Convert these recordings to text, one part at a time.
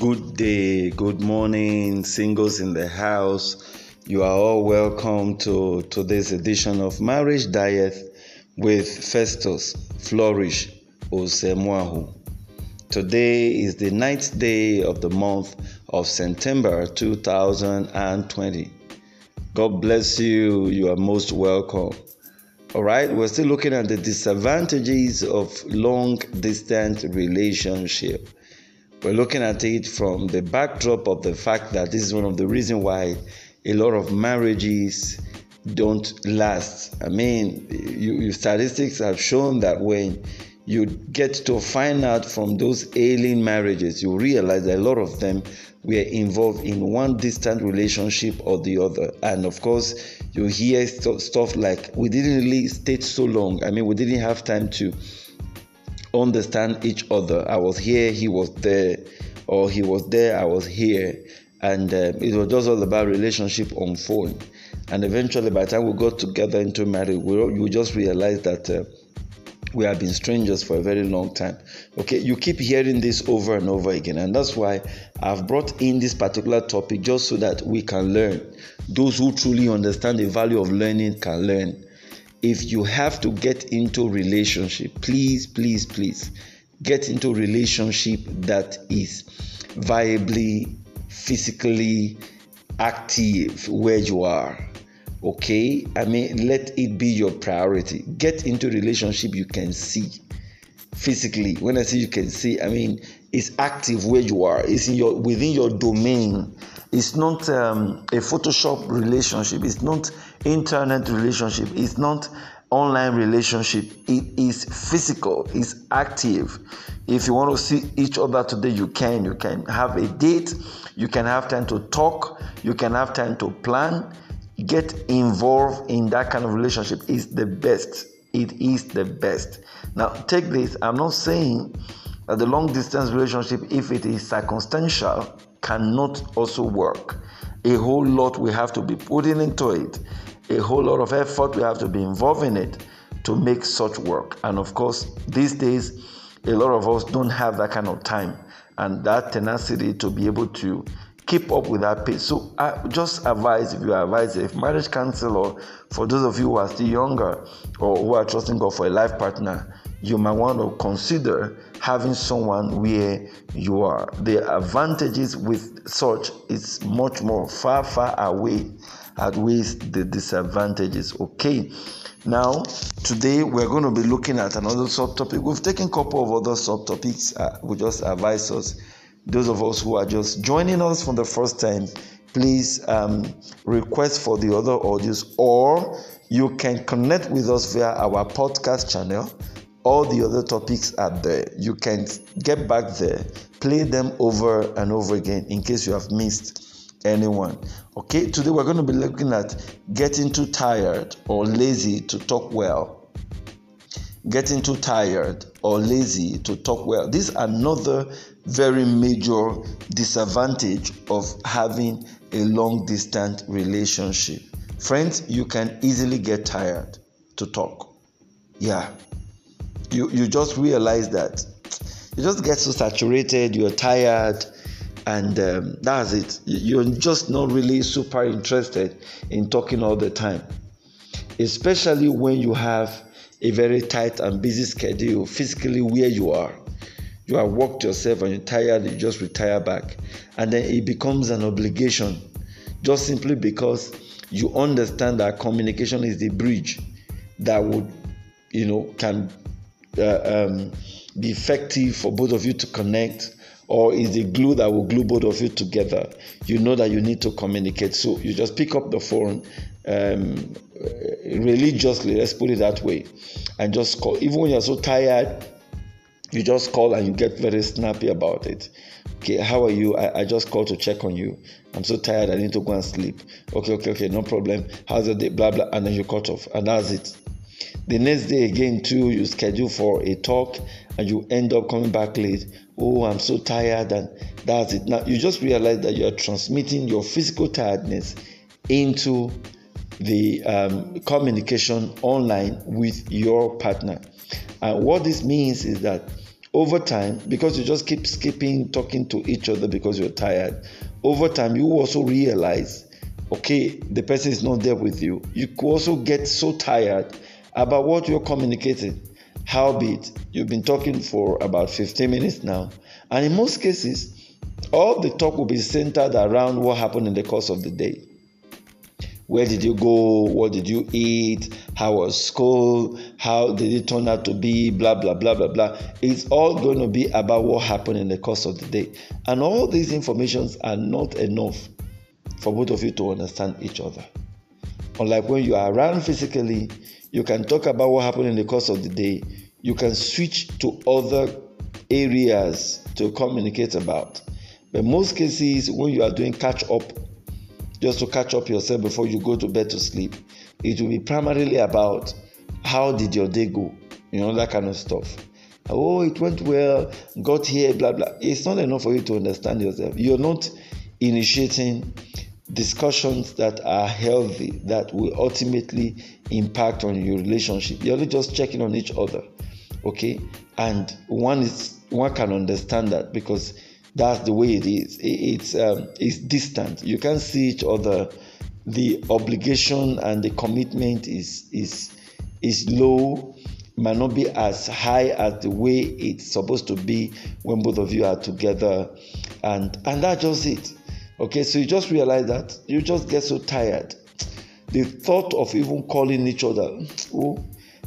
Good day, good morning, singles in the house. You are all welcome to today's edition of Marriage Diet with Festus Flourish Osemwahu. Today is the ninth day of the month of September 2020. God bless you. You are most welcome. All right, we're still looking at the disadvantages of long distance relationship. We're looking at it from the backdrop of the fact that this is one of the reasons why a lot of marriages don't last. I mean, you, statistics have shown that when you get to find out from those ailing marriages, you realize that a lot of them were involved in one distant relationship or the other. And of course, you hear st- stuff like, we didn't really stay so long. I mean, we didn't have time to understand each other. I was here, he was there, or he was there, I was here. And uh, it was just all about relationship on phone. And eventually, by the time we got together into marriage, we, we just realized that. Uh, we have been strangers for a very long time. Okay, you keep hearing this over and over again, and that's why I've brought in this particular topic just so that we can learn. Those who truly understand the value of learning can learn. If you have to get into relationship, please, please, please get into relationship that is viably physically active where you are okay? I mean let it be your priority. Get into relationship you can see physically. When i say you can see i mean it's active where you are. It's in your within your domain. It's not um, a photoshop relationship. It's not internet relationship. It's not online relationship. It is physical. It's active. If you want to see each other today you can. You can have a date. You can have time to talk. You can have time to plan. Get involved in that kind of relationship. Is the best. It is the best. Now, take this. I'm not saying that the long distance relationship, if it is circumstantial, cannot also work. A whole lot we have to be putting into it, a whole lot of effort we have to be involved in it to make such work. And of course, these days, a lot of us don't have that kind of time and that tenacity to be able to keep up with that pace. So I just advise if you are if marriage counselor for those of you who are still younger or who are trusting God for a life partner, you might want to consider having someone where you are. The advantages with such is much more far, far away outweighs the disadvantages. Okay. Now, today we're going to be looking at another subtopic. We've taken a couple of other subtopics. Uh, we just advise us those of us who are just joining us for the first time, please um, request for the other audios, or you can connect with us via our podcast channel. All the other topics are there. You can get back there, play them over and over again in case you have missed anyone. Okay, today we're going to be looking at getting too tired or lazy to talk well getting too tired or lazy to talk well. This is another very major disadvantage of having a long distance relationship. Friends, you can easily get tired to talk. Yeah. You you just realize that you just get so saturated, you're tired, and um, that's it. You're just not really super interested in talking all the time, especially when you have a very tight and busy schedule physically where you are. You have worked yourself and you're tired, you just retire back. And then it becomes an obligation just simply because you understand that communication is the bridge that would, you know, can uh, um, be effective for both of you to connect or is the glue that will glue both of you together. You know that you need to communicate. So you just pick up the phone um, religiously, let's put it that way, and just call. Even when you're so tired, you just call and you get very snappy about it. Okay, how are you? I, I just called to check on you. I'm so tired, I need to go and sleep. Okay, okay, okay, no problem. How's the day? Blah blah, and then you cut off, and that's it. The next day again, too, you schedule for a talk and you end up coming back late. Oh, I'm so tired, and that's it. Now you just realize that you are transmitting your physical tiredness into the um, communication online with your partner. And what this means is that over time, because you just keep skipping talking to each other because you're tired, over time you also realize okay, the person is not there with you. You also get so tired about what you're communicating. Howbeit, you've been talking for about 15 minutes now, and in most cases, all the talk will be centered around what happened in the course of the day. Where did you go? What did you eat? How was school? How did it turn out to be? Blah, blah, blah, blah, blah. It's all going to be about what happened in the course of the day. And all these informations are not enough for both of you to understand each other. Unlike when you are around physically, you can talk about what happened in the course of the day. You can switch to other areas to communicate about. But most cases, when you are doing catch up just to catch up yourself before you go to bed to sleep. It will be primarily about how did your day go, you know, that kind of stuff. Oh, it went well, got here, blah, blah. It's not enough for you to understand yourself. You're not initiating discussions that are healthy that will ultimately impact on your relationship. You're just checking on each other, okay? And one is one can understand that because that's the way it is. It's um, it's distant. You can't see each other. The obligation and the commitment is is is low. Might not be as high as the way it's supposed to be when both of you are together, and and that's just it. Okay, so you just realize that you just get so tired. The thought of even calling each other, oh,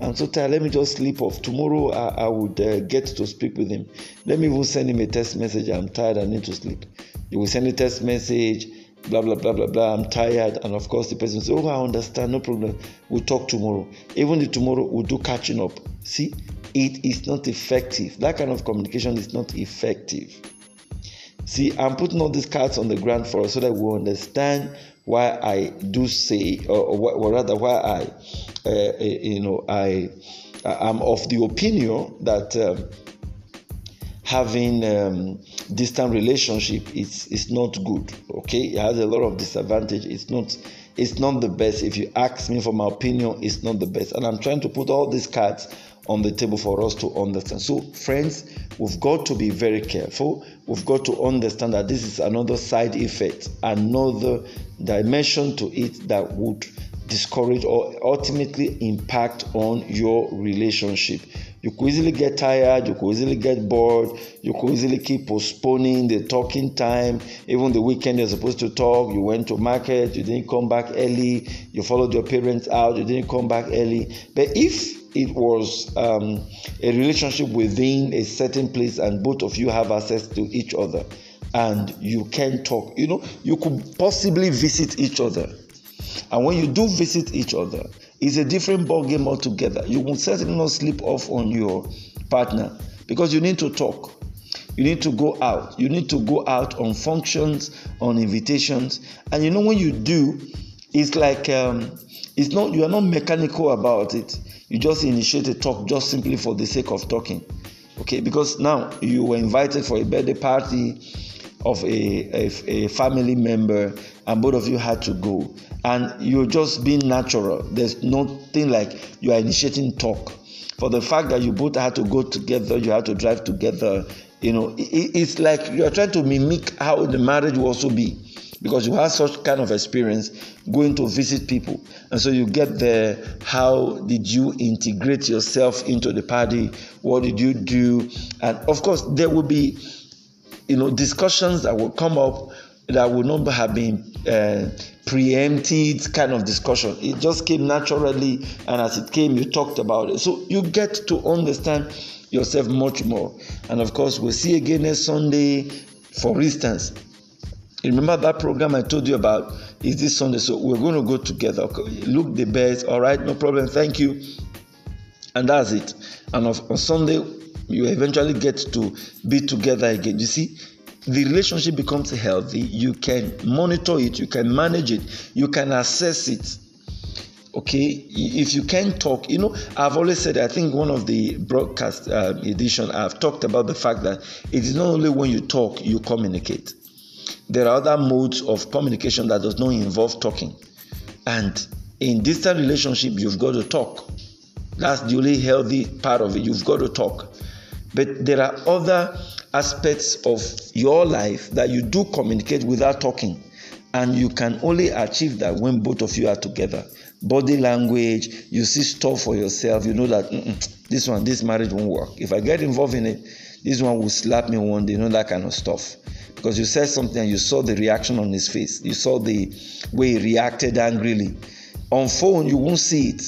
I'm so tired. Let me just sleep off. Tomorrow I, I would uh, get to speak with him. Let me even send him a text message. I'm tired. I need to sleep. You will send a text message. Blah blah blah blah blah. I'm tired, and of course the person says, "Oh, I understand. No problem. We'll talk tomorrow. Even the tomorrow we'll do catching up." See, it is not effective. That kind of communication is not effective. See, I'm putting all these cards on the ground for us so that we understand why I do say, or, or rather, why I, uh, uh, you know, I am of the opinion that um, having um, distant relationship is is not good. Okay, it has a lot of disadvantage. It's not it's not the best. If you ask me for my opinion, it's not the best. And I'm trying to put all these cards on the table for us to understand. So, friends, we've got to be very careful. We've got to understand that this is another side effect, another dimension to it that would discourage or ultimately impact on your relationship. You could easily get tired, you could easily get bored, you could easily keep postponing the talking time. Even the weekend you're supposed to talk, you went to market, you didn't come back early, you followed your parents out, you didn't come back early. But if it was um, a relationship within a certain place and both of you have access to each other. And you can talk. You know you could possibly visit each other. And when you do visit each other it's a different ball game altogether. You will certainly not slip off on your partner because you need to talk. You need to go out. You need to go out on functions on invitations. And you know when you do it's like um, it's not you are not mechanical about it you just initiate a talk just simply for the sake of talking. Okay because now you were invited for a birthday party of a, a, a, family member and both of you had to go. And you're just being natural. There's nothing like you are initiating talk. For the fact that you both had to go together you had to drive together you know it, it's like you're trying to mimic how the marriage will also be because you have such kind of experience going to visit people. And so you get there how did you integrate yourself into the party? What did you do? And of course there will be you know discussions that will come up that would not have been uh, preempted kind of discussion. It just came naturally and as it came you talked about it. So you get to understand yourself much more. And of course we'll see again next sunday. For instance Remember that program I told you about is this Sunday. So we're going to go together. Look the best. All right, no problem. Thank you. And that's it. And on Sunday, you eventually get to be together again. You see, the relationship becomes healthy. You can monitor it, you can manage it, you can assess it. Okay, if you can talk, you know, I've always said, I think one of the broadcast uh, edition, I've talked about the fact that it is not only when you talk, you communicate there are other modes of communication that does not involve talking and in distant relationship you've got to talk that's the only healthy part of it you've got to talk But there are other aspects of your life that you do communicate without talking. And you can only achieve that when both of you are together. Body language, you see stuff for yourself, you know that this one, this marriage won't work. If I get involved in it, this one will slap me one day, you know, that kind of stuff. Because you said something and you saw the reaction on his face, you saw the way he reacted angrily. On phone, you won't see it.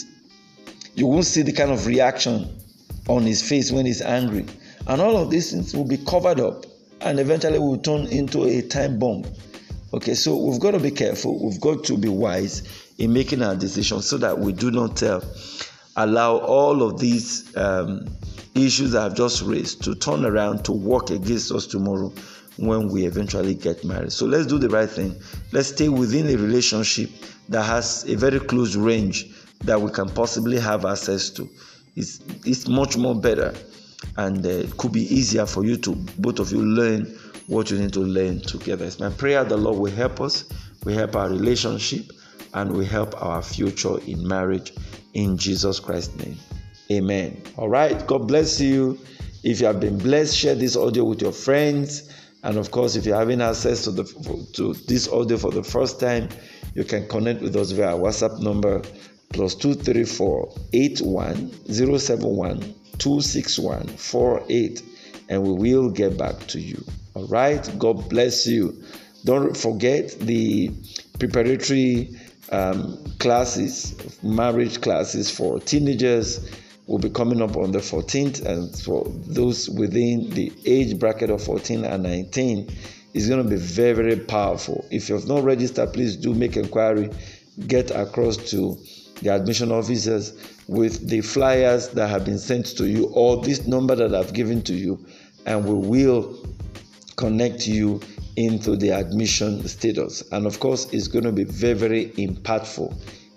You won't see the kind of reaction on his face when he's angry. And all of these things will be covered up and eventually will turn into a time bomb. Okay, so we've got to be careful. We've got to be wise in making our decisions so that we do not uh, allow all of these um, issues I've just raised to turn around to work against us tomorrow when we eventually get married. So let's do the right thing. Let's stay within a relationship that has a very close range that we can possibly have access to. It's, it's much more better and uh, it could be easier for you to both of you learn what you need to learn together. It's my prayer the Lord will help us, will help our relationship, and will help our future in marriage in Jesus Christ's name. Amen. All right. God bless you. If you have been blessed, share this audio with your friends. And of course, if you're having access to the to this audio for the first time, you can connect with us via WhatsApp number plus 234 81 26148 and we will get back to you. All right. God bless you. Don't forget the preparatory um, classes, marriage classes for teenagers will be coming up on the 14th, and for those within the age bracket of 14 and 19, it's going to be very, very powerful. If you have not registered, please do make inquiry, get across to the admission officers with the flyers that have been sent to you or this number that I've given to you, and we will connect you into the admission status. And of course, it's going to be very, very impactful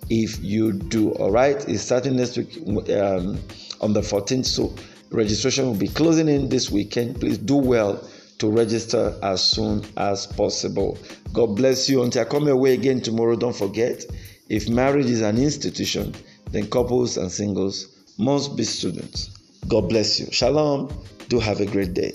if you do. All right, it's starting next week um, on the 14th. So registration will be closing in this weekend. Please do well to register as soon as possible. God bless you. Until I come your way again tomorrow, don't forget if marriage is an institution, then couples and singles must be students. God bless you. Shalom. Do have a great day.